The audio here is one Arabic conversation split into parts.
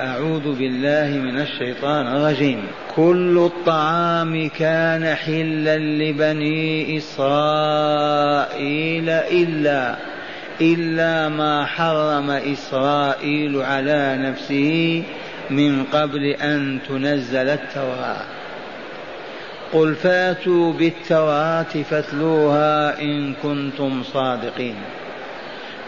أعوذ بالله من الشيطان الرجيم. كل الطعام كان حلا لبني إسرائيل إلا إلا ما حرم إسرائيل على نفسه من قبل أن تنزل التوراة. قل فاتوا بالتوراة فاتلوها إن كنتم صادقين.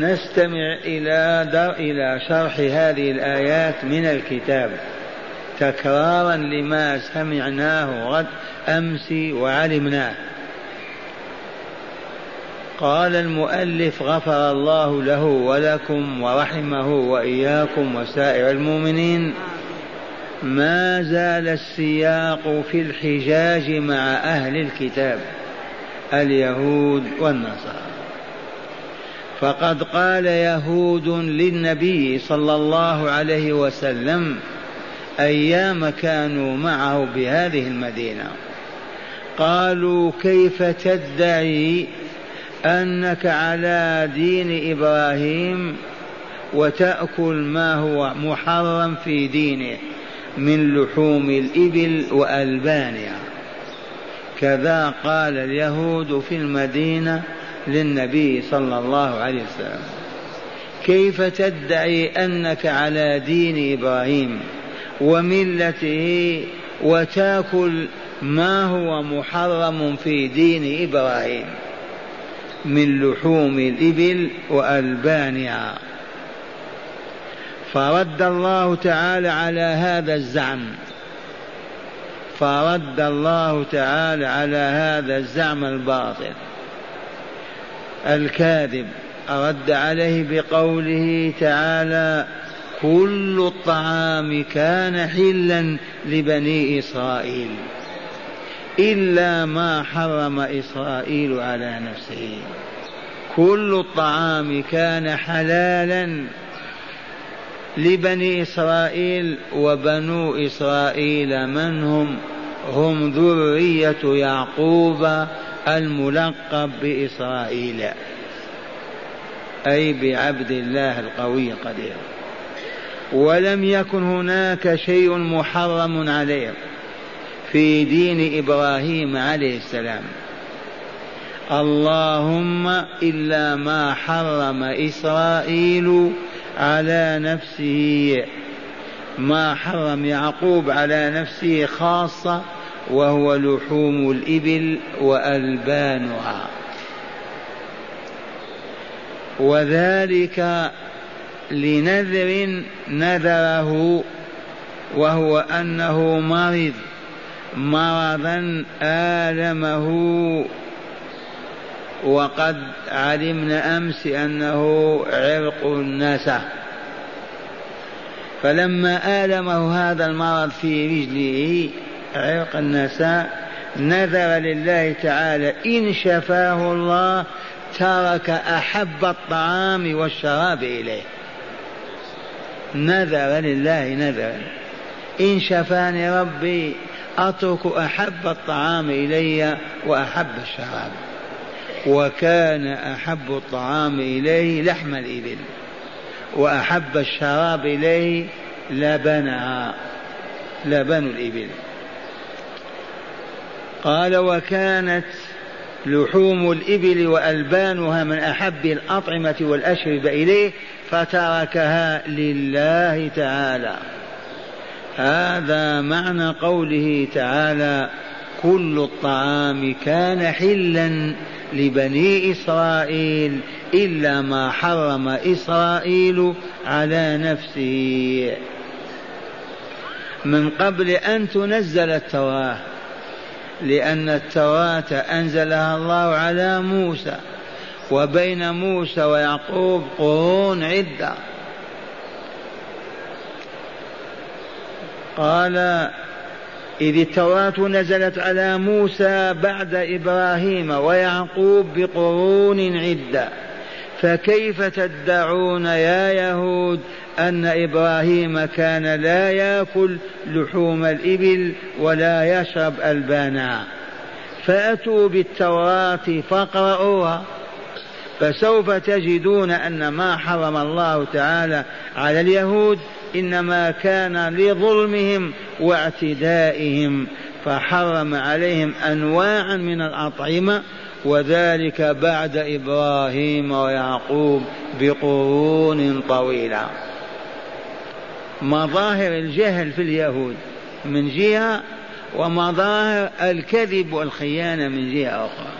نستمع إلى در إلى شرح هذه الآيات من الكتاب. تكرارا لما سمعناه غد أمس وعلمناه. قال المؤلف غفر الله له ولكم ورحمه وإياكم وسائر المؤمنين ما زال السياق في الحجاج مع أهل الكتاب اليهود والنصارى. فقد قال يهود للنبي صلى الله عليه وسلم أيام كانوا معه بهذه المدينة. قالوا كيف تدعي أنك على دين إبراهيم وتأكل ما هو محرم في دينه من لحوم الإبل وألبانها؟ كذا قال اليهود في المدينة للنبي صلى الله عليه وسلم. كيف تدعي أنك على دين إبراهيم وملته وتاكل ما هو محرم في دين إبراهيم؟ من لحوم الإبل وألبانها. فرد الله تعالى على هذا الزعم. فرد الله تعالى على هذا الزعم الباطل. الكاذب رد عليه بقوله تعالى كل الطعام كان حلا لبني إسرائيل إلا ما حرم إسرائيل على نفسه. كل الطعام كان حلالا لبني إسرائيل وبنو إسرائيل من هم؟ هم ذرية يعقوب الملقب بإسرائيل أي بعبد الله القوي القدير. ولم يكن هناك شيء محرم عليه في دين إبراهيم عليه السلام. اللهم إلا ما حرم إسرائيل على نفسه ما حرم يعقوب على نفسه خاصة وهو لحوم الإبل وألبانها. وذلك لنذر نذره وهو أنه مرض مرضا آلمه. وقد علمنا أمس أنه عرق النسا فلما آلمه هذا المرض في رجله عرق النساء نذر لله تعالى إن شفاه الله ترك أحب الطعام والشراب إليه. نذر لله نذرا إن شفاني ربي أترك أحب الطعام إلي وأحب الشراب. وكان أحب الطعام إليه لحم الإبل. وأحب الشراب إليه لبنها لبن الإبل. قال وكانت لحوم الإبل وألبانها من أحب الأطعمة والأشربة إليه فتركها لله تعالى. هذا معنى قوله تعالى كل الطعام كان حلا لبني إسرائيل إلا ما حرم إسرائيل على نفسه. من قبل أن تنزل التوراة لأن التوراة أنزلها الله على موسى وبين موسى ويعقوب قرون عدة. قال إذ التوراة نزلت على موسى بعد إبراهيم ويعقوب بقرون عدة فكيف تدعون يا يهود أن إبراهيم كان لا يأكل لحوم الإبل ولا يشرب ألبانها فأتوا بالتوراة فاقرؤوها. فسوف تجدون أن ما حرم الله تعالى على اليهود إنما كان لظلمهم واعتدائهم فحرم عليهم أنواعا من الأطعمة وذلك بعد إبراهيم ويعقوب بقرون طويلة. مظاهر الجهل في اليهود من جهة ومظاهر الكذب والخيانة من جهة أخرى.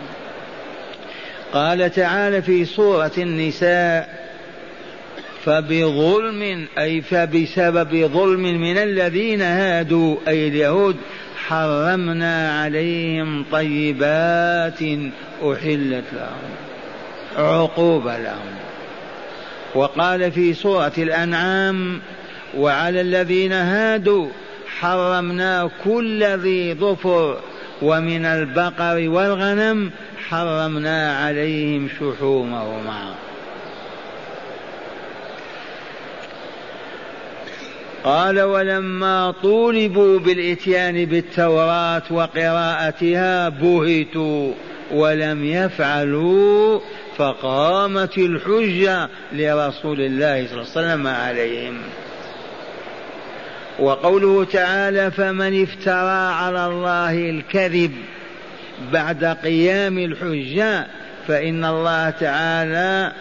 قال تعالى في سورة النساء فبظلم أي فبسبب ظلم من الذين هادوا أي اليهود حرمنا عليهم طيبات أحلت لهم عقوبة لهم. وقال في سورة الأنعام وعلى الذين هادوا حرمنا كل ذي ظفر ومن البقر والغنم حرمنا عليهم شحومهما. قال ولما طولبوا بالإتيان بالتوراة وقراءتها بهتوا ولم يفعلوا فقامت الحجة لرسول الله صلى الله عليه وسلم عليهم. وقوله تعالى فمن افترى على الله الكذب بعد قيام الحجة فإن الله تعالى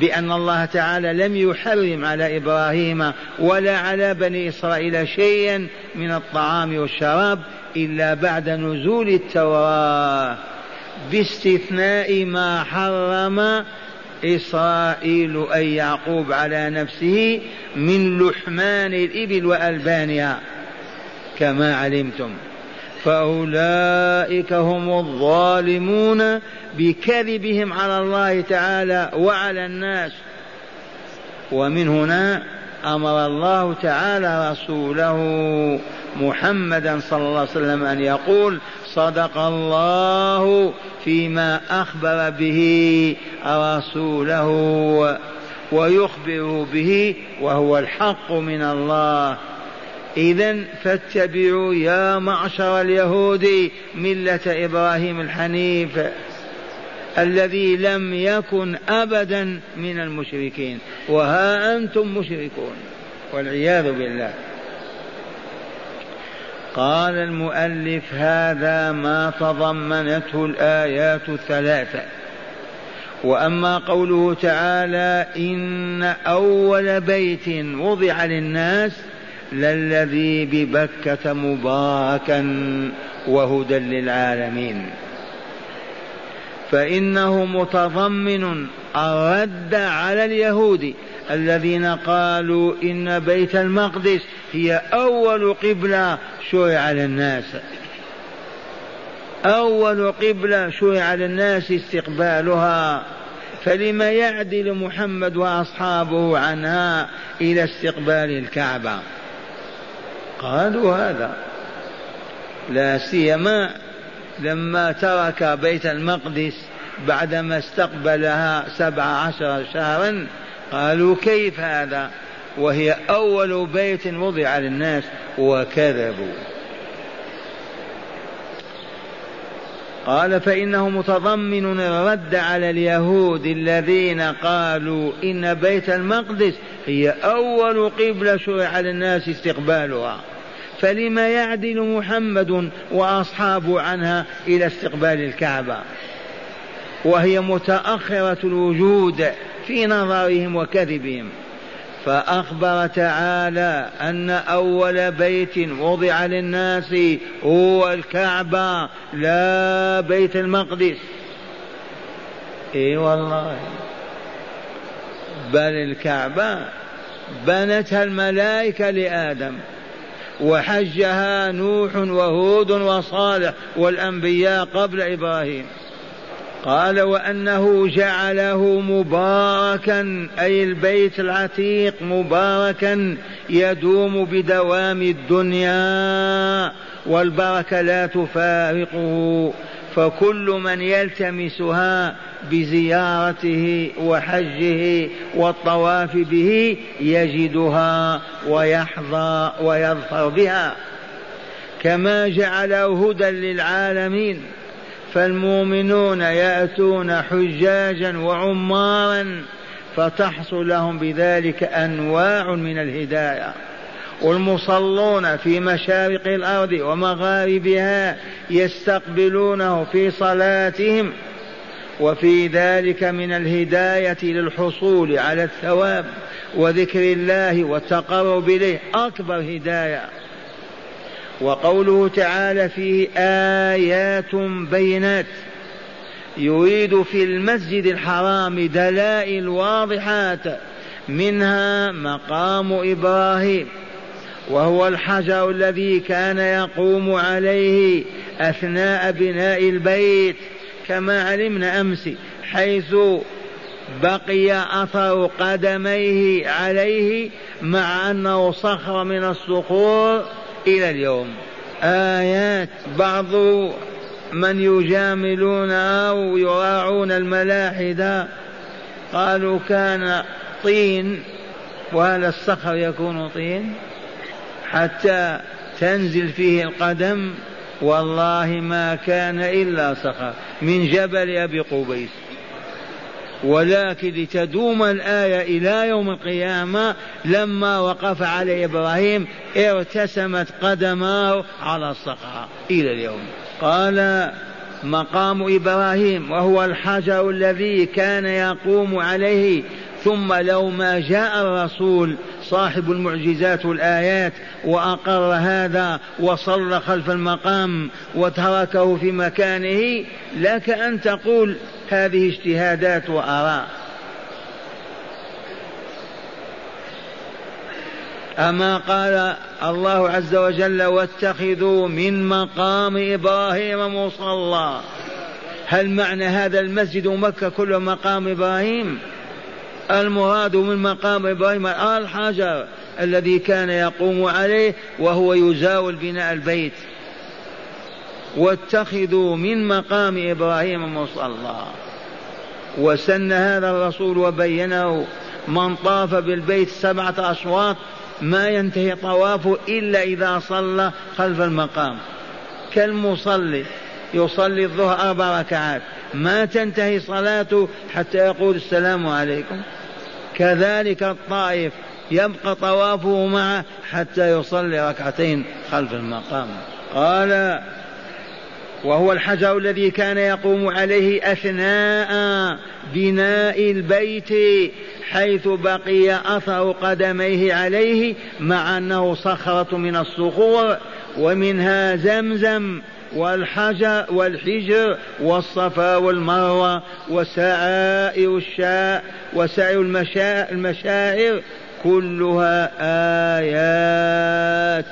بأن الله تعالى لم يحرم على إبراهيم ولا على بني إسرائيل شيئا من الطعام والشراب إلا بعد نزول التوراة باستثناء ما حرم إسرائيل أي يعقوب على نفسه من لحمان الإبل وألبانها كما علمتم. فأولئك هم الظالمون بكذبهم على الله تعالى وعلى الناس. ومن هنا أمر الله تعالى رسوله محمدا صلى الله عليه وسلم أن يقول صدق الله فيما أخبر به رسوله ويخبر به وهو الحق من الله. إذا فاتبعوا يا معشر اليهود ملة إبراهيم الحنيف الذي لم يكن أبدا من المشركين. وها أنتم مشركون والعياذ بالله. قال المؤلف هذا ما تضمنته الآيات الثلاثة. وأما قوله تعالى إن أول بيت وضع للناس للذي ببكة مباركا وهدى للعالمين. فإنه متضمن الرد على اليهود الذين قالوا إن بيت المقدس هي أول قبلة شرع للناس أول قبلة شرع للناس استقبالها فلما يعدل محمد وأصحابه عنها إلى استقبال الكعبة. قالوا هذا. لا سيما لما ترك بيت المقدس بعدما استقبلها سبع عشر شهرا قالوا كيف هذا؟ وهي أول بيت وضع للناس. وكذبوا. قال فإنه متضمن الرد على اليهود الذين قالوا إن بيت المقدس هي أول قبلة شرع للناس استقبالها. فلما يعدل محمد واصحابه عنها إلى استقبال الكعبة؟ وهي متأخرة الوجود في نظرهم وكذبهم. فأخبر تعالى أن أول بيت وضع للناس هو الكعبة لا بيت المقدس. إي والله. بل الكعبة بنتها الملائكة لآدم وحجها نوح وهود وصالح والأنبياء قبل إبراهيم. قال وأنه جعله مباركا أي البيت العتيق مباركا يدوم بدوام الدنيا والبركة لا تفارقه. فكل من يلتمسها بزيارته وحجه والطواف به يجدها ويحظى ويظفر بها. كما جعله هدى للعالمين. فالمؤمنون يأتون حجاجا وعمارا فتحصل لهم بذلك أنواع من الهداية. والمصلون في مشارق الأرض ومغاربها يستقبلونه في صلاتهم وفي ذلك من الهداية للحصول على الثواب وذكر الله والتقرب إليه. أكبر هداية. وقوله تعالى فيه آيات بينات يريد في المسجد الحرام دلائل واضحات منها مقام إبراهيم وهو الحجر الذي كان يقوم عليه أثناء بناء البيت كما علمنا أمس حيث بقي أثر قدميه عليه مع أنه صخر من الصخور إلى اليوم. آيات بعض من يجاملون أو يراعون الملاحدة. قالوا كان طين وهذا الصخر يكون طين حتى تنزل فيه القدم. والله ما كان إلا صخر. من جبل أبي قبيس. ولكن لتدوم الآية إلى يوم القيامة لما وقف على إبراهيم ارتسمت قدماه على الصخرة إلى اليوم. قال مقام إبراهيم وهو الحجر الذي كان يقوم عليه. ثم لو ما جاء الرسول صاحب المعجزات والآيات وأقر هذا وصلى خلف المقام وتركه في مكانه لك أن تقول هذه اجتهادات وآراء. أما قال الله عز وجل واتخذوا من مقام إبراهيم مصلى. هل معنى هذا المسجد مكة كله مقام إبراهيم؟ المراد من مقام إبراهيم الحجر الذي كان يقوم عليه وهو يزاول بناء البيت. واتخذوا من مقام إبراهيم مصلى. وسن هذا الرسول وبينه من طاف بالبيت سبعة أشواط ما ينتهي طوافه إلا إذا صلى خلف المقام. كالمصلي يصلي الظهر أربع ركعات. ما تنتهي صلاته حتى يقول السلام عليكم. كذلك الطائف يبقى طوافه معه حتى يصلي ركعتين خلف المقام. قال وهو الحجر الذي كان يقوم عليه أثناء بناء البيت حيث بقي أثر قدميه عليه مع أنه صخرة من الصخور ومنها زمزم والحجر والحجر والصفا والمروة وسعائر الشاء وسعي المشاعر كلها آيات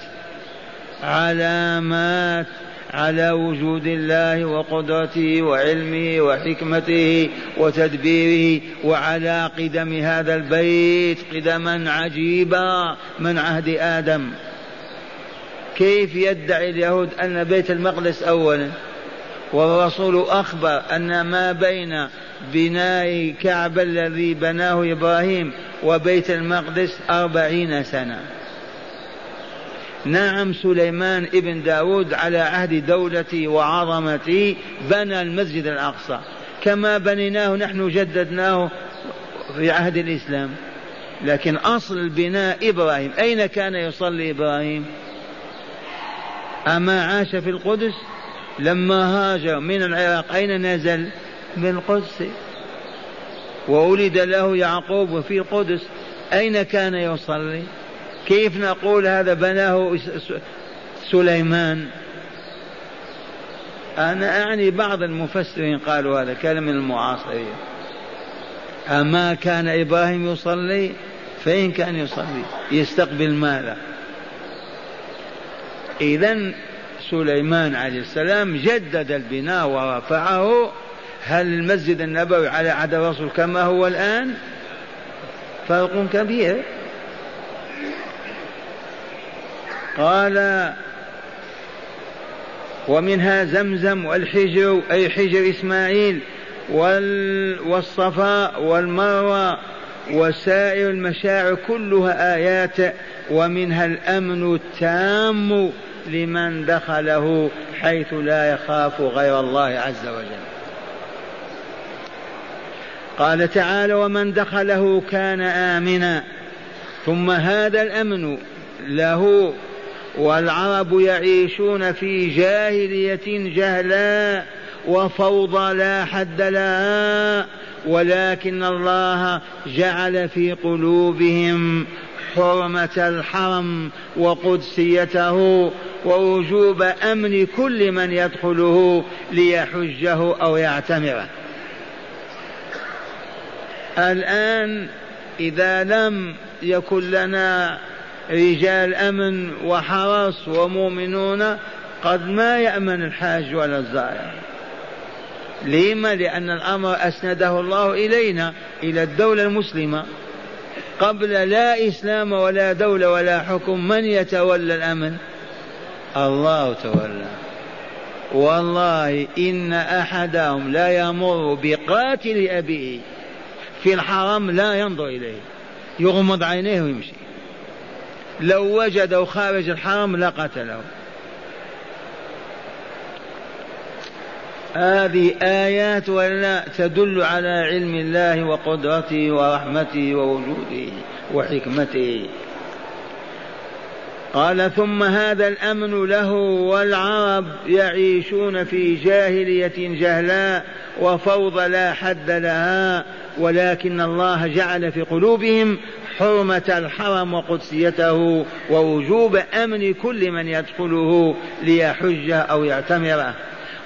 علامات على وجود الله وقدرته وعلمه وحكمته وتدبيره وعلى قدم هذا البيت قدما عجيبا من عهد آدم. كيف يدعي اليهود أن بيت المقدس أولا؟ والرسول أخبر أن ما بين بناء كعب الذي بناه إبراهيم وبيت المقدس أربعين سنة. نعم سليمان ابن داود على عهد دولته وعظمته بنى المسجد الأقصى. كما بنيناه نحن جددناه في عهد الإسلام. لكن أصل البناء إبراهيم. أين كان يصلي إبراهيم؟ أما عاش في القدس؟ لما هاجر من العراق. أين نزل؟ من القدس. وولد له يعقوب في القدس. أين كان يصلي؟ كيف نقول هذا بناه سليمان؟ أنا أعني بعض المفسرين قالوا هذا كلام من المعاصرين أما كان إبراهيم يصلي فإن كان يصلي يستقبل ماذا؟ إذا سليمان عليه السلام جدد البناء ورفعه. هل المسجد النبوي على عهد الرسول كما هو الآن؟ فرق كبير. قال ومنها زمزم والحجر أي حجر إسماعيل والصفاء والمروة وسائر المشاعر كلها آيات ومنها الأمن التام لمن دخله حيث لا يخاف غير الله عز وجل. قال تعالى ومن دخله كان آمنا ثم هذا الأمن له والعرب يعيشون في جاهلية جهلاء وفوضى لا حد لها ولكن الله جعل في قلوبهم حرمة الحرم وقدسيته ووجوب أمن كل من يدخله ليحجه أو يعتمره. الآن إذا لم يكن لنا رجال أمن وحرس ومؤمنون قد ما يأمن الحاج ولا الزائر. لما؟ لأن الأمر أسنده الله إلينا إلى الدولة المسلمة. قبل لا إسلام ولا دولة ولا حكم من يتولى الأمن؟ الله تولى. والله إن أحدهم لا يمر بقاتل أبيه في الحرم لا ينظر إليه. يغمض عينيه ويمشي. لو وجده خارج الحرم لقتله هذه آيات ولا تدل على علم الله وقدرته ورحمته ووجوده وحكمته. قال ثم هذا الأمن له والعرب يعيشون في جاهلية جهلاء وفوضى لا حد لها ولكن الله جعل في قلوبهم حرمة الحرم وقدسيته ووجوب أمن كل من يدخله ليحج أو يعتمره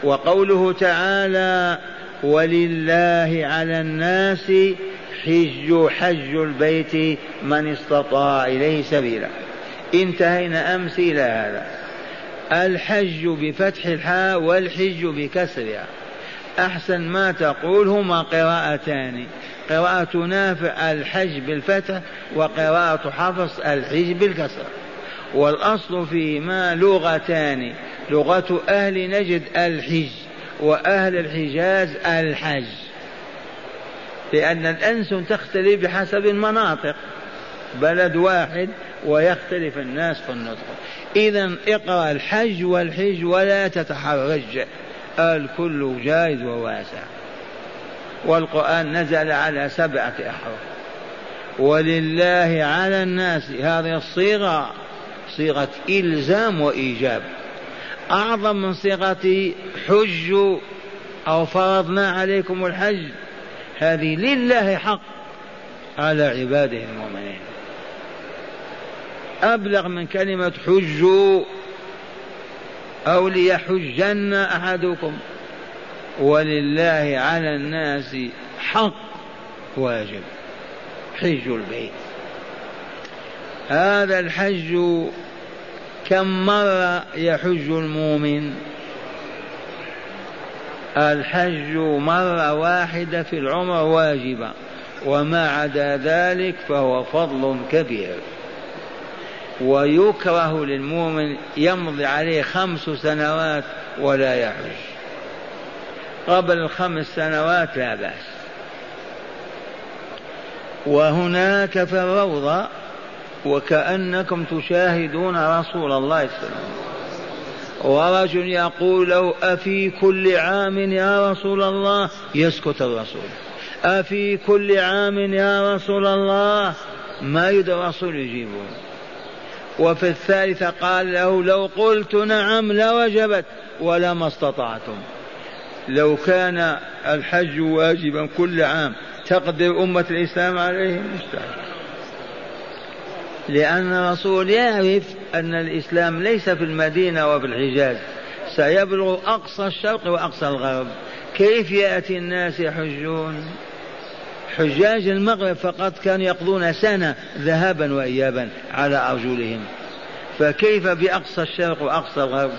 وقوله تعالى ولله على الناس حج حج البيت من استطاع إليه سبيلا. انتهينا أمس إلى هذا. الحج بفتح الحاء والحج بكسرها. أحسن ما تقول هما قراءتان. قراءة نافع الحج بالفتح وقراءة حفص الحج بالكسر. والأصل فيما لغتان لغة أهل نجد الحج وأهل الحجاز الحج. لأن الأنس تختلف بحسب المناطق بلد واحد ويختلف الناس في النطق. إذا اقرأ الحج والحج ولا تتحرج الكل جائز وواسع. والقرآن نزل على سبعة أحرف. ولله على الناس هذه الصيغة صيغة إلزام وإيجاب. أعظم من صيغة حج أو فرضنا عليكم الحج هذه لله حق على عباده المؤمنين. أبلغ من كلمة حجوا أو ليحجن أحدكم. ولله على الناس حق واجب حج البيت. هذا الحج كم مرة يحج المؤمن؟ الحج مرة واحدة في العمر واجبة وما عدا ذلك فهو فضل كبير. ويكره للمؤمن يمضي عليه خمس سنوات ولا يحج. قبل الخمس سنوات لا بأس. وهناك في الروضة وكأنكم تشاهدون رسول الله صلى الله عليه وسلم. ورجل يقول له أفي كل عام يا رسول الله؟ يسكت الرسول. أفي كل عام يا رسول الله؟ ما يدري الرسول يجيبه وفي الثالثة قال له لو قلت نعم لوجبت ولما استطعتم. لو كان الحج واجبا كل عام تقدر أمة الإسلام عليه مستحيل. لأن الرسول يعرف أن الإسلام ليس في المدينة وفي الحجاز. سيبلغ أقصى الشرق وأقصى الغرب. كيف يأتي الناس يحجون؟ حجاج المغرب فقط كانوا يقضون سنة ذهابا وإيابا على أرجلهم. فكيف بأقصى الشرق وأقصى الغرب؟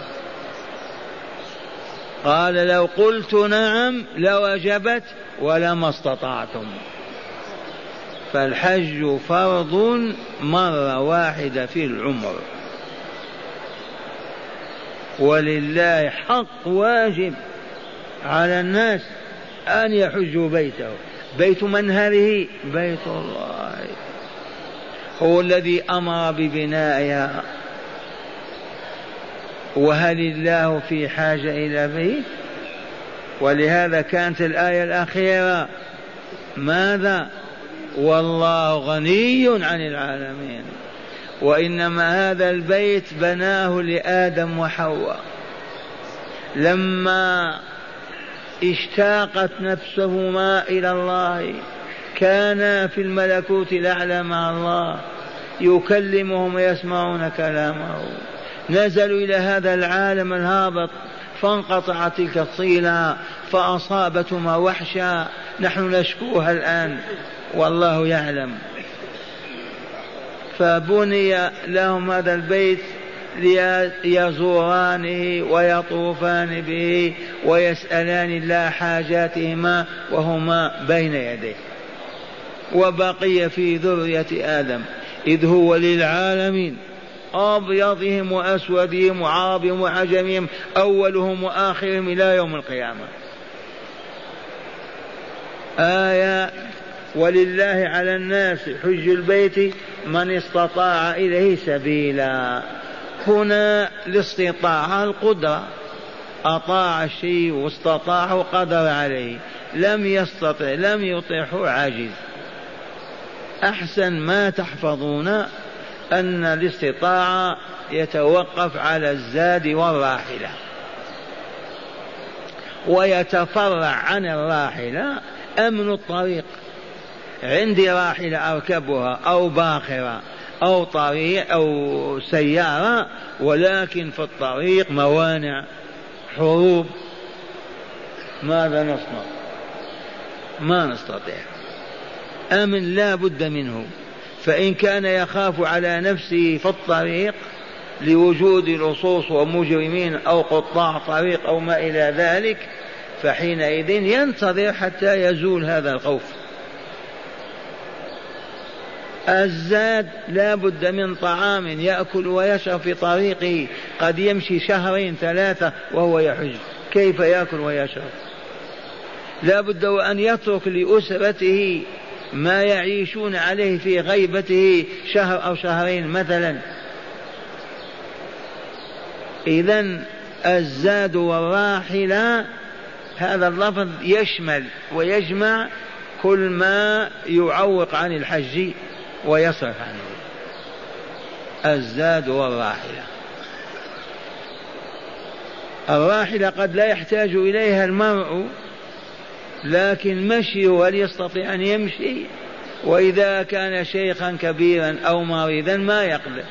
قال لو قلت نعم لوجبت ولما استطعتم. فالحج فرض مرة واحدة في العمر. ولله حق واجب على الناس أن يحجوا بيته. بيت من هذه؟ بيت الله. هو الذي أمر ببنائها. وهل الله في حاجة إلى بيت؟ ولهذا كانت الآية الأخيرة ماذا؟ والله غني عن العالمين. وإنما هذا البيت بناه لآدم وحواء. لما اشتاقت نفسهما إلى الله كانا في الملكوت الأعلى مع الله يكلمهم ويسمعون كلامه. نزلوا إلى هذا العالم الهابط فانقطعت تلك الصلة فأصابتهما وحشا نحن نشكوها الآن والله يعلم. فبني لهم هذا البيت ليزورانه ويطوفان به ويسألان الله حاجاتهما وهما بين يديه. وبقي في ذرية آدم إذ هو للعالمين. أبيضهم وأسودهم وعربهم وعجمهم أولهم وآخرهم إلى يوم القيامة. آية ولله على الناس حج البيت من استطاع إليه سبيلا. هنا الاستطاعة القدرة. أطاع الشيء واستطاع وقدر عليه. لم يستطع لم يطيعه عاجز. أحسن ما تحفظون أن الاستطاعة يتوقف على الزاد والراحلة. ويتفرع عن الراحلة أمن الطريق. عندي راحلة أركبها أو باخرة أو طريق أو سيارة ولكن في الطريق موانع حروب. ماذا نصنع؟ ما نستطيع. أمن لا بد منه. فإن كان يخاف على نفسه في الطريق لوجود لصوص ومجرمين أو قطاع طريق أو ما إلى ذلك فحينئذ ينتظر حتى يزول هذا الخوف. الزاد لا بد من طعام يأكل ويشرب في طريقه قد يمشي شهرين ثلاثة وهو يحج. كيف يأكل ويشرب؟ لا بد وأن يترك لأسرته ما يعيشون عليه في غيبته شهر أو شهرين مثلا. إذا الزاد والراحلة هذا اللفظ يشمل ويجمع كل ما يعوق عن الحج ويصرف عنه. الزاد والراحلة الراحلة قد لا يحتاج إليها المرء لكن مشي هل يستطيع أن يمشي. وإذا كان شيخا كبيرا أو مريضا ما يقدر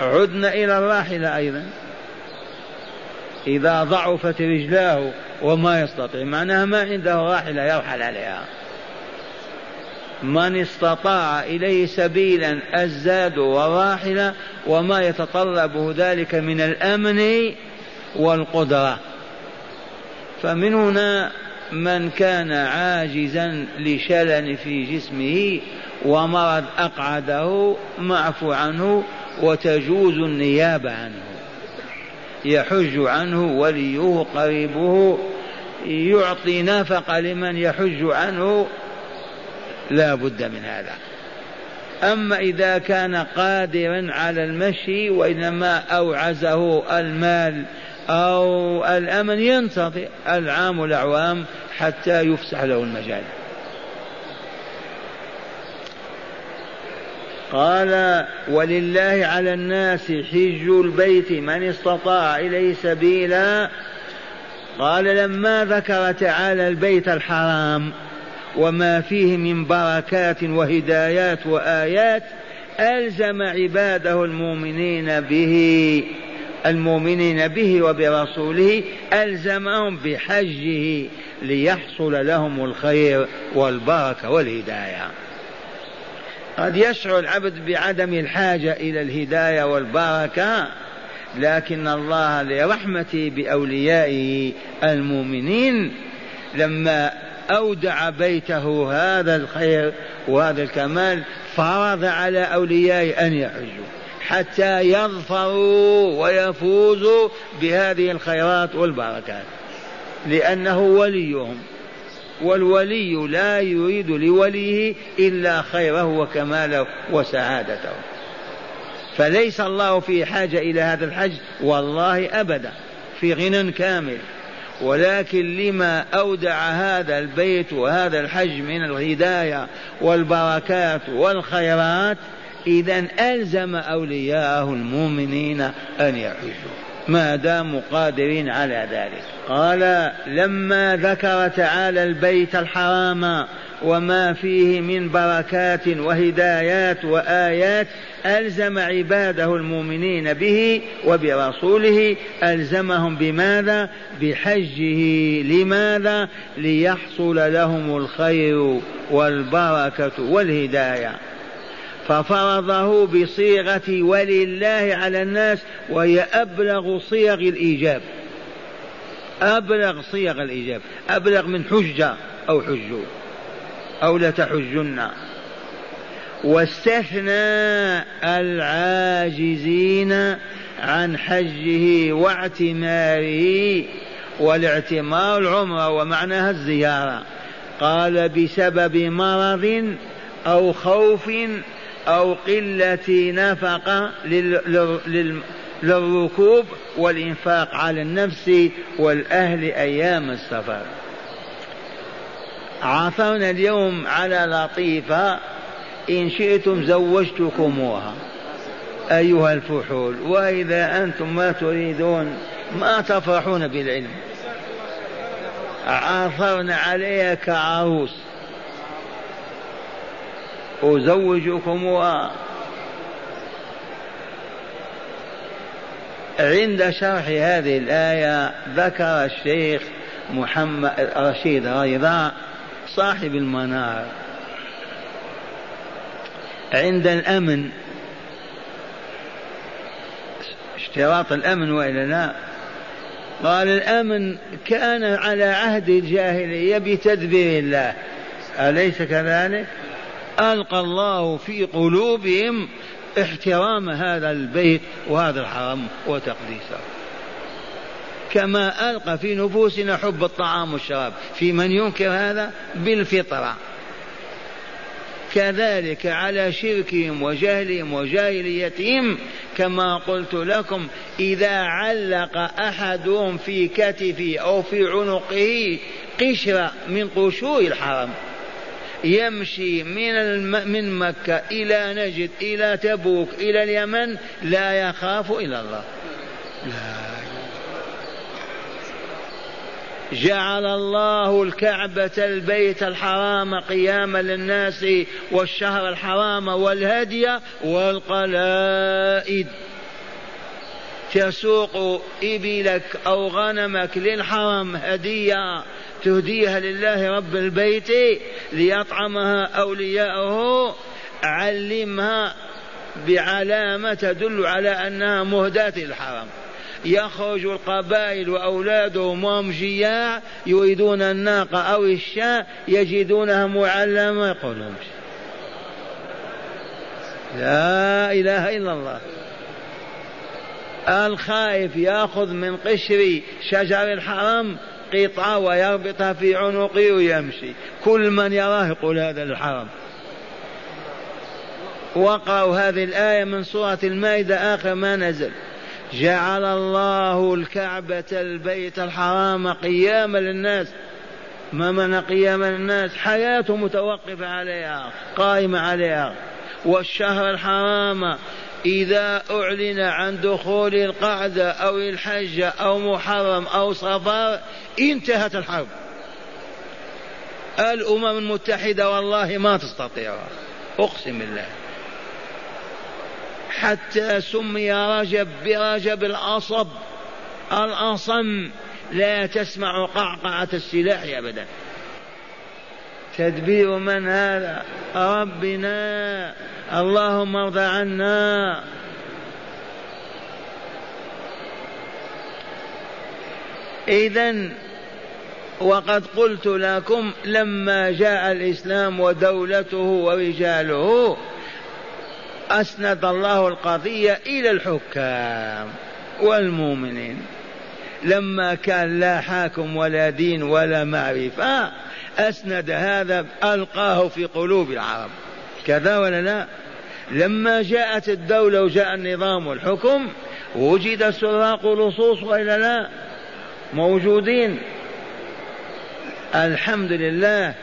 عدنا إلى الراحلة أيضا. إذا ضعفت رجلاه وما يستطيع. معناها ما عنده راحلة يرحل عليها. من استطاع إليه سبيلا الزاد والراحلة وما يتطلبه ذلك من الأمن والقدرة. فمن هنا من كان عاجزا لشلل في جسمه ومرض أقعده معفو عنه وتجوز النيابة عنه. يحج عنه وليه قريبه يعطي نفقة لمن يحج عنه. لا بد من هذا. أما إذا كان قادرا على المشي وإنما أوعزه المال أو الأمن ينتظر العام الأعوام حتى يفسح له المجال. قال ولله على الناس حج البيت من استطاع إليه سبيلا. قال لما ذكر تعالى البيت الحرام وما فيه من بركات وهدايات وآيات ألزم عباده المؤمنين به. المؤمنين به وبرسوله ألزمهم بحجه ليحصل لهم الخير والبركة والهداية. قد يشعر العبد بعدم الحاجة إلى الهداية والبركة لكن الله لرحمته بأوليائه المؤمنين لما أودع بيته هذا الخير وهذا الكمال فرض على أوليائه أن يحجوا. حتى يظفروا ويفوزوا بهذه الخيرات والبركات. لأنه وليهم. والولي لا يريد لوليه إلا خيره وكماله وسعادته. فليس الله في حاجة إلى هذا الحج؟ والله أبدا. في غنى كامل. ولكن لما أودع هذا البيت وهذا الحج من الهداية والبركات والخيرات إذا ألزم أولياءه المؤمنين أن يحجوا ما داموا قادرين على ذلك. قال لما ذكر تعالى البيت الحرام وما فيه من بركات وهدايات وآيات ألزم عباده المؤمنين به وبرسوله ألزمهم بماذا؟ بحجه. لماذا؟ ليحصل لهم الخير والبركة والهداية. ففرضه بصيغة ولله على الناس وهي أبلغ صيغ الإيجاب. أبلغ صيغ الإيجاب. أبلغ من حجة أو حجوا أو لتحجن واستثنى العاجزين عن حجه واعتماره والاعتمار العمرة ومعناها الزيارة. قال بسبب مرض أو خوف أو قلة نفقة للركوب والإنفاق على النفس والأهل أيام السفر. عثرنا اليوم على لطيفة. إن شئتم زوجتكموها. أيها الفحول وإذا أنتم ما تريدون ما تفرحون بالعلم. عثرنا عليها كعروس أزوجكمها عند شرح هذه الآية ذكر الشيخ محمد رشيد رضا صاحب المنار. عند الأمن. اشتراط الأمن وإلا لا؟ قال الأمن كان على عهد الجاهلية بتدبير الله. أليس كذلك؟ ألقى الله في قلوبهم احترام هذا البيت وهذا الحرم وتقديسه. كما ألقى في نفوسنا حب الطعام والشراب. في من ينكر هذا؟ بالفطرة. كذلك على شركهم وجهلهم وجاهليتهم كما قلت لكم إذا علق أحدهم في كتفه أو في عنقه قشرة من قشور الحرم. يمشي من الم... من مكة إلى نجد إلى تبوك إلى اليمن لا يخاف إلا الله. لا. جعل الله الكعبة البيت الحرام قياما للناس والشهر الحرام والهدي والقلائد. تسوق إبلك أو غنمك للحرم هدية. تهديها لله رب البيت ليطعمها أولياؤه علمها بعلامة تدل على أنها مهداة للحرم يخرج القبائل وأولادهم وهم جياع يريدون الناقة أو الشاة يجدونها معلمة يقولون. لا إله إلا الله. الخائف يأخذ من قشر شجر الحرام قطعة ويربطها في عنقه ويمشي. كل من يراه يقول هذا الحرام. وقرأوا هذه الآية من سورة المائدة آخر ما نزل. جعل الله الكعبة البيت الحرام قياما للناس. ما من قياما للناس؟ حياته متوقفة عليها قائمة عليها. والشهر الحرام إذا أعلن عن دخول القعدة أو الحج أو محرم أو صفر انتهت الحرب. الأمم المتحدة والله ما تستطيعها أقسم بالله. حتى سمي رجب برجب الأصب الأصم. لا تسمع قعقعة السلاح أبدا. تدبير من هذا؟ ربنا. اللهم ارض عنا. إذا وقد قلت لكم لما جاء الإسلام ودولته ورجاله أسند الله القضية إلى الحكام والمؤمنين. لما كان لا حاكم ولا دين ولا معرفة أسند هذا ألقاه في قلوب العرب. كذا ولا لا؟ لما جاءت الدولة وجاء النظام والحكم وجد سراق لصوص وإلا لا؟ موجودين. الحمد لله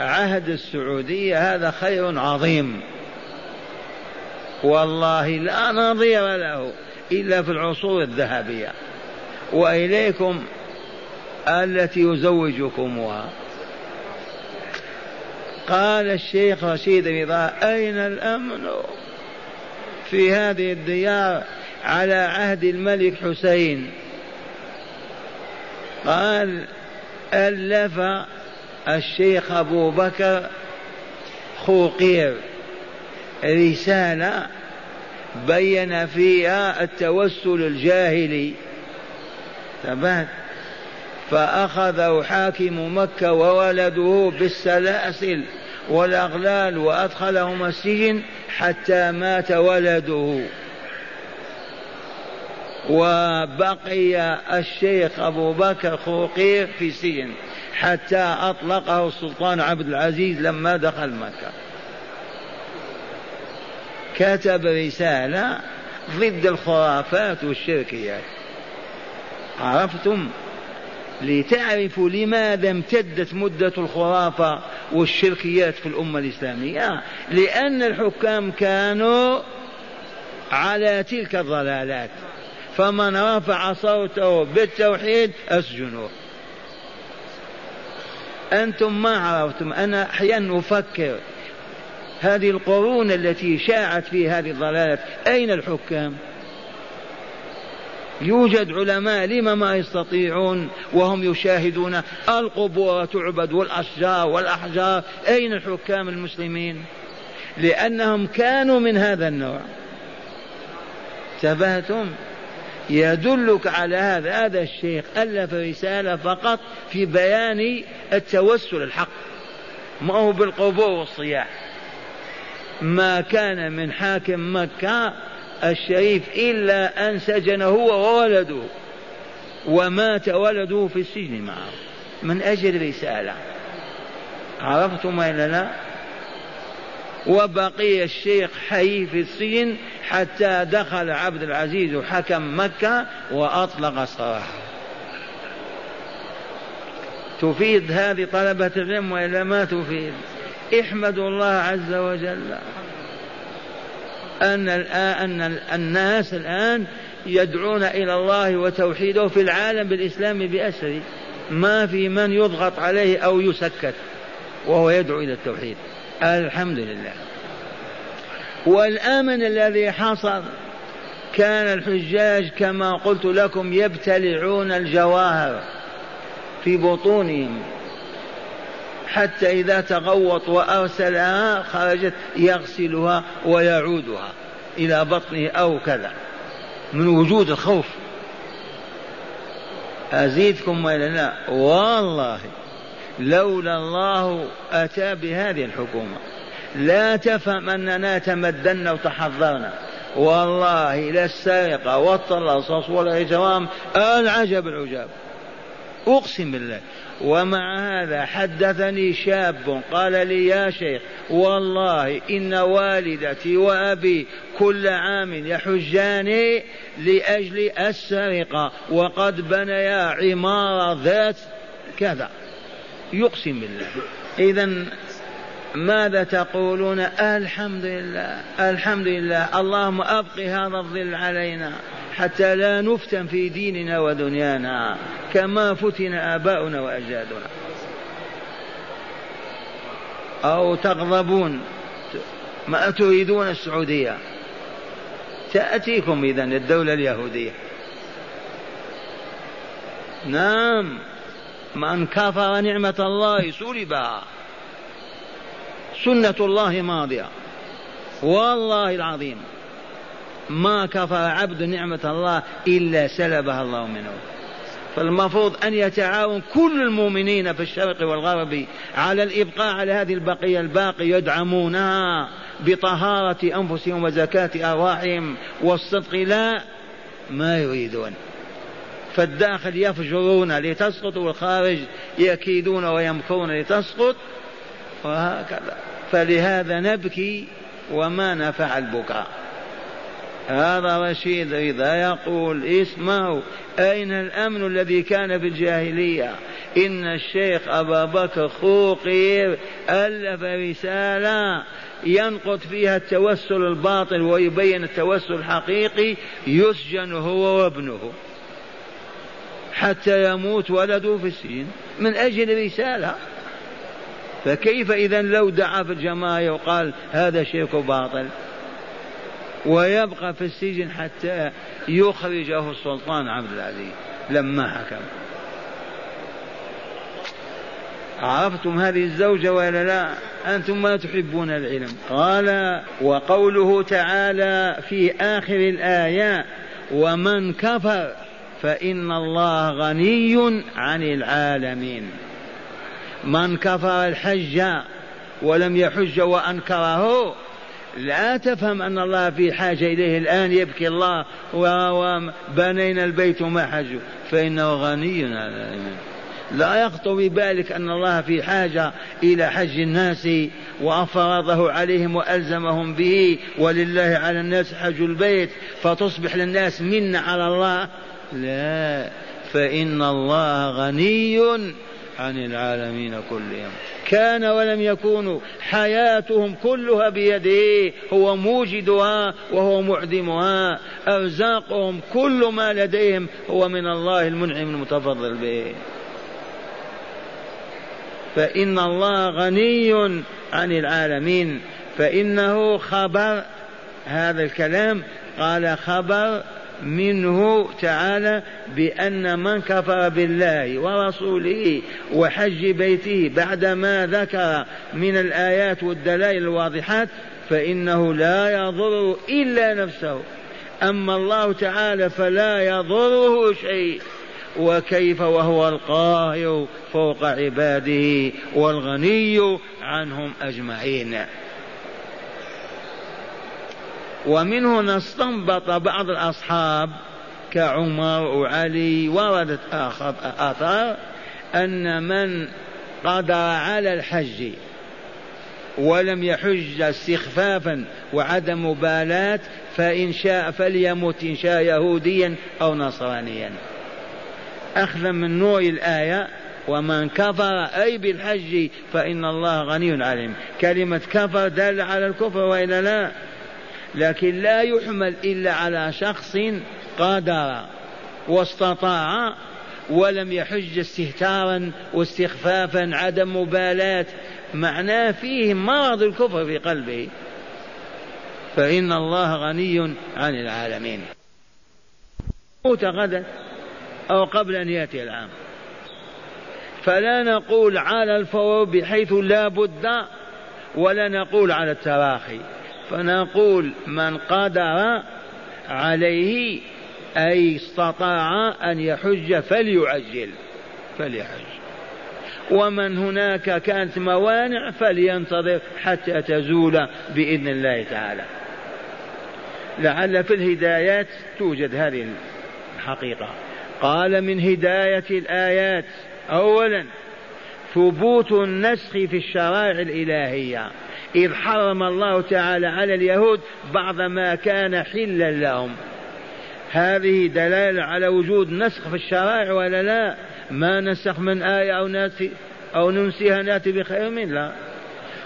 عهد السعودية هذا خير عظيم. والله لا نظير له إلا في العصور الذهبية. وإليكم التي يزوجكمها قال الشيخ رشيد رضا أين الأمن في هذه الديار على عهد الملك حسين؟ قال ألف الشيخ أبو بكر خوقير. رسالة بين فيها التوسل الجاهلي. ثبات فأخذه حاكم مكة وولده بالسلاسل والأغلال وأدخلهما السجن حتى مات ولده. وبقي الشيخ أبو بكر خوقير في سجن حتى أطلقه السلطان عبد العزيز لما دخل مكة. كتب رسالة ضد الخرافات والشركيات. عرفتم؟ لتعرفوا لماذا امتدت مدة الخرافة والشركيات في الأمة الإسلامية؟ لأن الحكام كانوا على تلك الضلالات. فمن رفع صوته بالتوحيد أسجنوه أنتم ما عرفتم؟ أنا أحيانا أفكر هذه القرون التي شاعت في هذه الضلالات أين الحكام؟ يوجد علماء لما ما يستطيعون وهم يشاهدون القبور تعبد والأشجار والأحجار. أين الحكام المسلمين؟ لأنهم كانوا من هذا النوع. تبهتم يدلك على هذا هذا الشيخ ألف رسالة فقط في بيان التوسل الحق. ما هو بالقبور والصياح. ما كان من حاكم مكة الشريف إلا أن سجن هو وولده ومات ولده في السجن معه. من أجل رسالة عرفتم وإلا لا؟ وبقي الشيخ حي في السجن حتى دخل عبد العزيز حكم مكة وأطلق سراحه تفيد هذه طلبة العلم وإلا ما تفيد احمدوا الله عز وجل. أن أن الناس الآن يدعون إلى الله وتوحيده في العالم بالإسلام بأسره ما في من يضغط عليه أو يسكت وهو يدعو إلى التوحيد. الحمد لله. والأمن الذي حصل كان الحجاج كما قلت لكم يبتلعون الجواهر في بطونهم. حتى إذا تغوط وأرسلها خرجت يغسلها ويعودها إلى بطنه أو كذا. من وجود الخوف. أزيدكم ولا لا والله لولا الله أتى بهذه الحكومة. لا تفهم أننا تمدنا وتحضرنا والله لا السرقة والتلصص والإجرام العجب العجاب. أقسم بالله. ومع هذا حدثني شاب قال لي يا شيخ والله إن والدتي وأبي كل عام يحجان لأجل السرقة وقد بنيا عمارة ذات كذا. يقسم بالله. إذا ماذا تقولون؟ الحمد لله الحمد لله. اللهم أبق هذا الظل علينا. حتى لا نفتن في ديننا ودنيانا كما فتن آباؤنا وأجدادنا. أو تغضبون ما تريدون السعودية. تأتيكم إذا الدولة اليهودية. نعم من كفر نعمة الله سلبها. سنة الله ماضية. والله العظيم. ما كفر عبد نعمة الله إلا سلبها الله منه. فالمفروض أن يتعاون كل المؤمنين في الشرق والغرب على الإبقاء على هذه البقية الباقية يدعمونها بطهارة أنفسهم وزكاة أرواحهم والصدق لا ما يريدون. فالداخل يفجرون لتسقط والخارج يكيدون ويمكرون لتسقط وهكذا. فلهذا نبكي وما نفع البكاء. هذا رشيد رضا يقول اسمعوا أين الأمن الذي كان في الجاهلية؟ إن الشيخ أبا بكر خوقير ألف رسالة ينقض فيها التوسل الباطل ويبين التوسل الحقيقي يسجن هو وابنه حتى يموت ولده في السجن. من أجل رسالة. فكيف إذا لو دعا في الجماعة وقال هذا شرك باطل؟ ويبقى في السجن حتى يخرجه السلطان عبد العزيز. لما حكم. عرفتم هذه الزوجة ولا لا؟ أنتم ما تحبون العلم. قال وقوله تعالى في آخر الآية ومن كفر فإن الله غني عن العالمين. من كفر الحج ولم يحج وأنكره لا تفهم أن الله في حاجة إليه الآن يبكي الله وبنينا البيت وما حجوا فإنه غني عن العالمين لا يخطر ببالك أن الله في حاجة إلى حج الناس وأفرضه عليهم وألزمهم به. ولله على الناس حج البيت. فتصبح للناس منة على الله. لا. فإن الله غني. عن العالمين كلهم. كان ولم يكونوا حياتهم كلها بيده هو موجدها وهو معدمها. أرزاقهم كل ما لديهم هو من الله المنعم المتفضل به. فإن الله غني عن العالمين. فإنه خبر هذا الكلام قال خبر منه تعالى بأن من كفر بالله ورسوله وحج بيته بعدما ذكر من الآيات والدلائل الواضحات فإنه لا يضر إلا نفسه. أما الله تعالى فلا يضره شيء. وكيف وهو القاهر فوق عباده والغني عنهم أجمعين. ومنه نستنبط بعض الأصحاب كعمر وعلي وردت آخر آثار أن من قدر على الحج ولم يحج استخفافا وعدم مبالاة فإن شاء فليمت إن شاء يهوديا أو نصرانيا. أخذا من نوع الآية ومن كفر أي بالحج فإن الله غني عليهم كلمة كفر دل على الكفر وإلا لا؟ لكن لا يحمل إلا على شخص قدر واستطاع ولم يحج استهتارا واستخفافا عدم مبالاة. معناه فيه مرض الكفر في قلبه. فإن الله غني عن العالمين. موت غدا أو قبل أن يأتي العام. فلا نقول على الفور بحيث لا بد ولا نقول على التراخي. فنقول من قدر عليه أي استطاع أن يحج فليعجل فليحج. ومن هناك كانت موانع فلينتظر حتى تزول بإذن الله تعالى. لعل في الهدايات توجد هذه الحقيقة. قال من هداية الآيات أولا ثبوت النسخ في الشرائع الإلهية. إذ حرم الله تعالى على اليهود بعض ما كان حلا لهم. هذه دلالة على وجود نسخ في الشرائع ولا لا؟ ما نسخ من آية أو ناتي أو ننسيها ناتي بخير من؟ لا.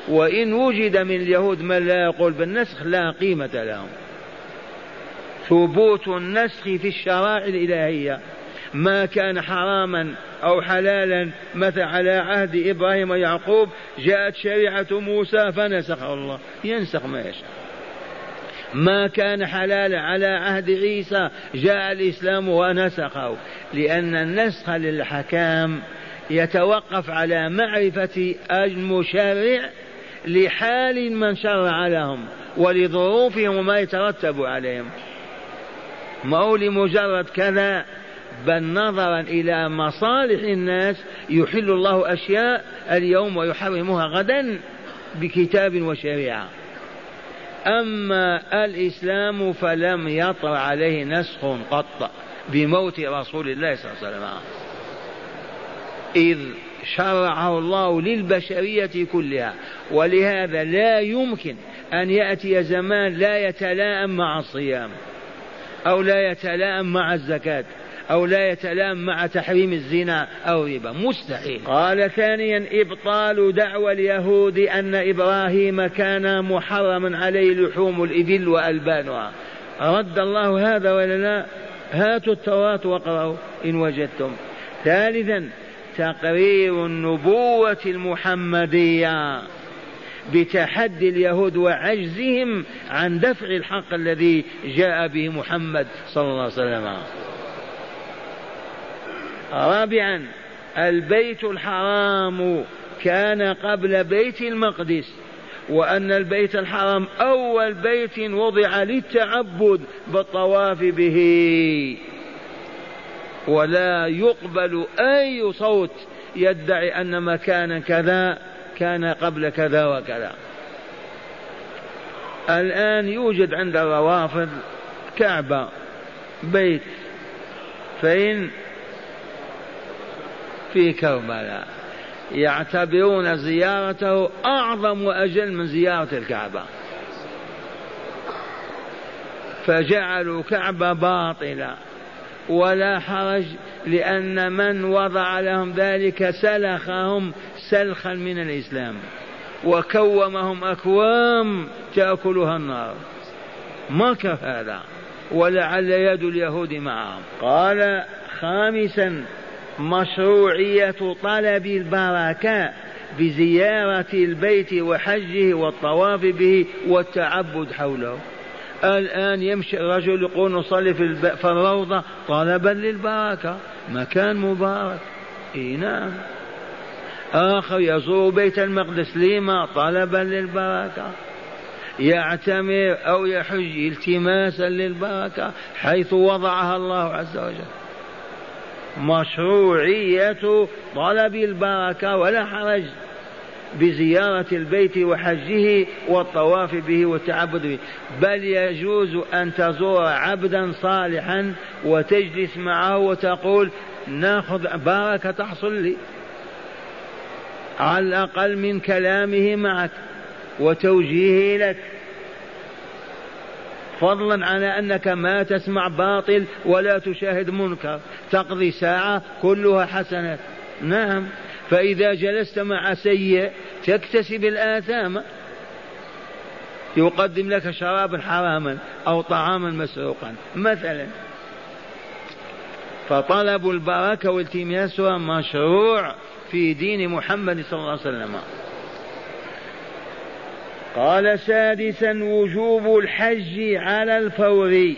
وإن وجد من اليهود من لا يقول بالنسخ لا قيمة لهم. ثبوت النسخ في الشرائع الإلهية. ما كان حراما أو حلالا مثل على عهد إبراهيم ويعقوب جاءت شريعة موسى فنسخه الله. ينسخ ما يشاء. ما كان حلالا على عهد عيسى جاء الإسلام ونسخه. لأن النسخ للحكام يتوقف على معرفة المشرع لحال من شرع لهم ولظروفهم وما يترتب عليهم. ما هو لمجرد كذا. بل نظرا إلى مصالح الناس يحل الله أشياء اليوم ويحرمها غدا بكتاب وشريعة. أما الإسلام فلم يطر عليه نسخ قط بموت رسول الله صلى الله عليه وسلم. إذ شرعه الله للبشرية كلها ولهذا لا يمكن أن يأتي زمان لا يتلائم مع الصيام أو لا يتلائم مع الزكاة. أو لا يتلام مع تحريم الزنا أو الربا مستحيل. قال ثانيا إبطال دعوى اليهود أن إبراهيم كان محرما عليه لحوم الإبل وألبانها. رد الله هذا ولا لا؟ هاتوا التوراة واقرأوا إن وجدتم. ثالثا تقرير النبوة المحمدية بتحدي اليهود وعجزهم عن دفع الحق الذي جاء به محمد صلى الله عليه وسلم. رابعا البيت الحرام كان قبل بيت المقدس وأن البيت الحرام أول بيت وضع للتعبد بالطواف به. ولا يقبل أي صوت يدعي أن مكانا كذا كان قبل كذا وكذا. الآن يوجد عند الروافض كعبة بيت. فإن في كربلاء يعتبرون زيارته أعظم وأجل من زيارة الكعبة. فجعلوا كعبة باطلة. ولا حرج لأن من وضع لهم ذلك سلخهم سلخا من الإسلام. وكومهم أكوام تأكلها النار. مكر هذا؟ ولعل يد اليهود معهم. قال خامسا مشروعية طلب البركة بزيارة البيت وحجه والطواف به والتعبد حوله. الآن يمشي الرجل يقول نصلي في, الروضة طلبا للبركة مكان مبارك. إي نعم. آخر يزور بيت المقدس لما؟ طلبا للبركة. يعتمر أو يحج التماسا للبركة حيث وضعها الله عز وجل. مشروعية طلب البركة ولا حرج بزيارة البيت وحجه والطواف به والتعبد به. بل يجوز أن تزور عبدا صالحا وتجلس معه وتقول ناخذ بركة تحصل لي. على الأقل من كلامه معك وتوجيهه لك. فضلا على أنك ما تسمع باطل ولا تشاهد منكر. تقضي ساعة كلها حسنات نعم. فإذا جلست مع سيء تكتسب الآثام. يقدم لك شرابا حراما أو طعاما مسروقا. مثلا. فطلب البركة والتماسها مشروع في دين محمد صلى الله عليه وسلم. قال سادسا وجوب الحج على الفور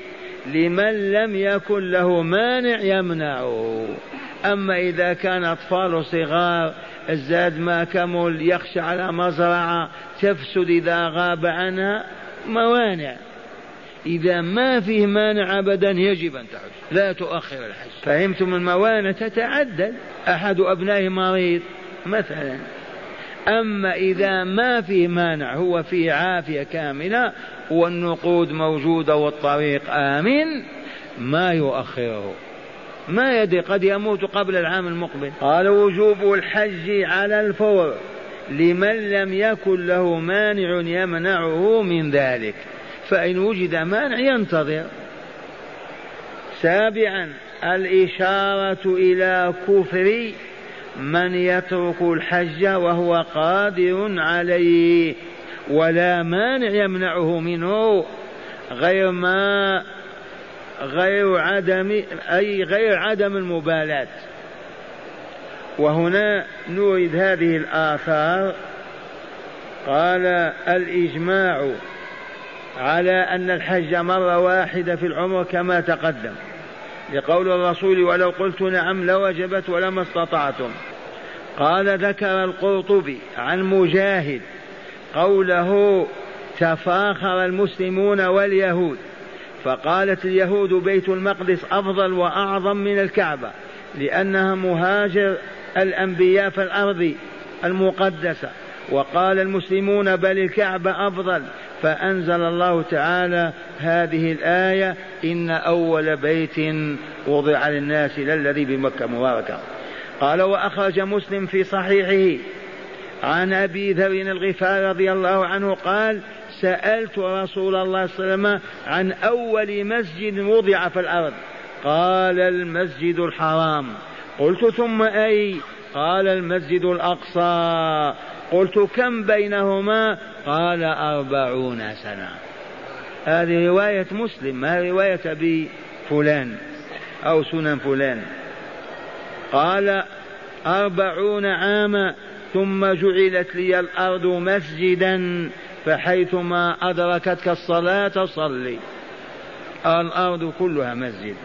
لمن لم يكن له مانع يمنعه. أما إذا كان أطفال صغار الزاد ما كمل يخشى على مزرعة تفسد إذا غاب عنها موانع. إذا ما فيه مانع أبدا يجب أن تحج. لا تؤخر الحج. فهمتم الموانع تتعدد أحد أبنائه مريض مثلا. أما إذا ما في مانع هو في عافية كاملة والنقود موجودة والطريق آمن ما يؤخره. ما يدري قد يموت قبل العام المقبل. قال وجوب الحج على الفور. لمن لم يكن له مانع يمنعه من ذلك. فإن وجد مانع ينتظر. سابعا الإشارة إلى كفر من يترك الحج وهو قادر عليه ولا مانع يمنعه منه غير ما غير عدم أي غير عدم المبالاة. وهنا نورد هذه الآثار. قال الإجماع على أن الحج مرة واحدة في العمر كما تقدم. لقول الرسول ولو قلت نعم لوجبت ولما استطعتم. قال ذكر القرطبي عن مجاهد قوله تفاخر المسلمون واليهود فقالت اليهود بيت المقدس أفضل وأعظم من الكعبة لأنها مهاجر الأنبياء في الأرض المقدسة وقال المسلمون بل الكعبة أفضل فأنزل الله تعالى هذه الآية إن أول بيت وضع للناس للذي بمكة مباركة. قال وأخرج مسلم في صحيحه عن أبي ذر الغفار رضي الله عنه قال سألت رسول الله صلى الله عليه وسلم عن أول مسجد وضع في الأرض. قال المسجد الحرام. قلت ثم أي؟ قال المسجد الأقصى. قلت كم بينهما؟ قال أربعون سنة. هذه رواية مسلم ما رواية أبي فلان أو سنن فلان. قال أربعون عاما ثم جعلت لي الأرض مسجدا فحيثما أدركتك الصلاة صلي. الأرض كلها مسجد.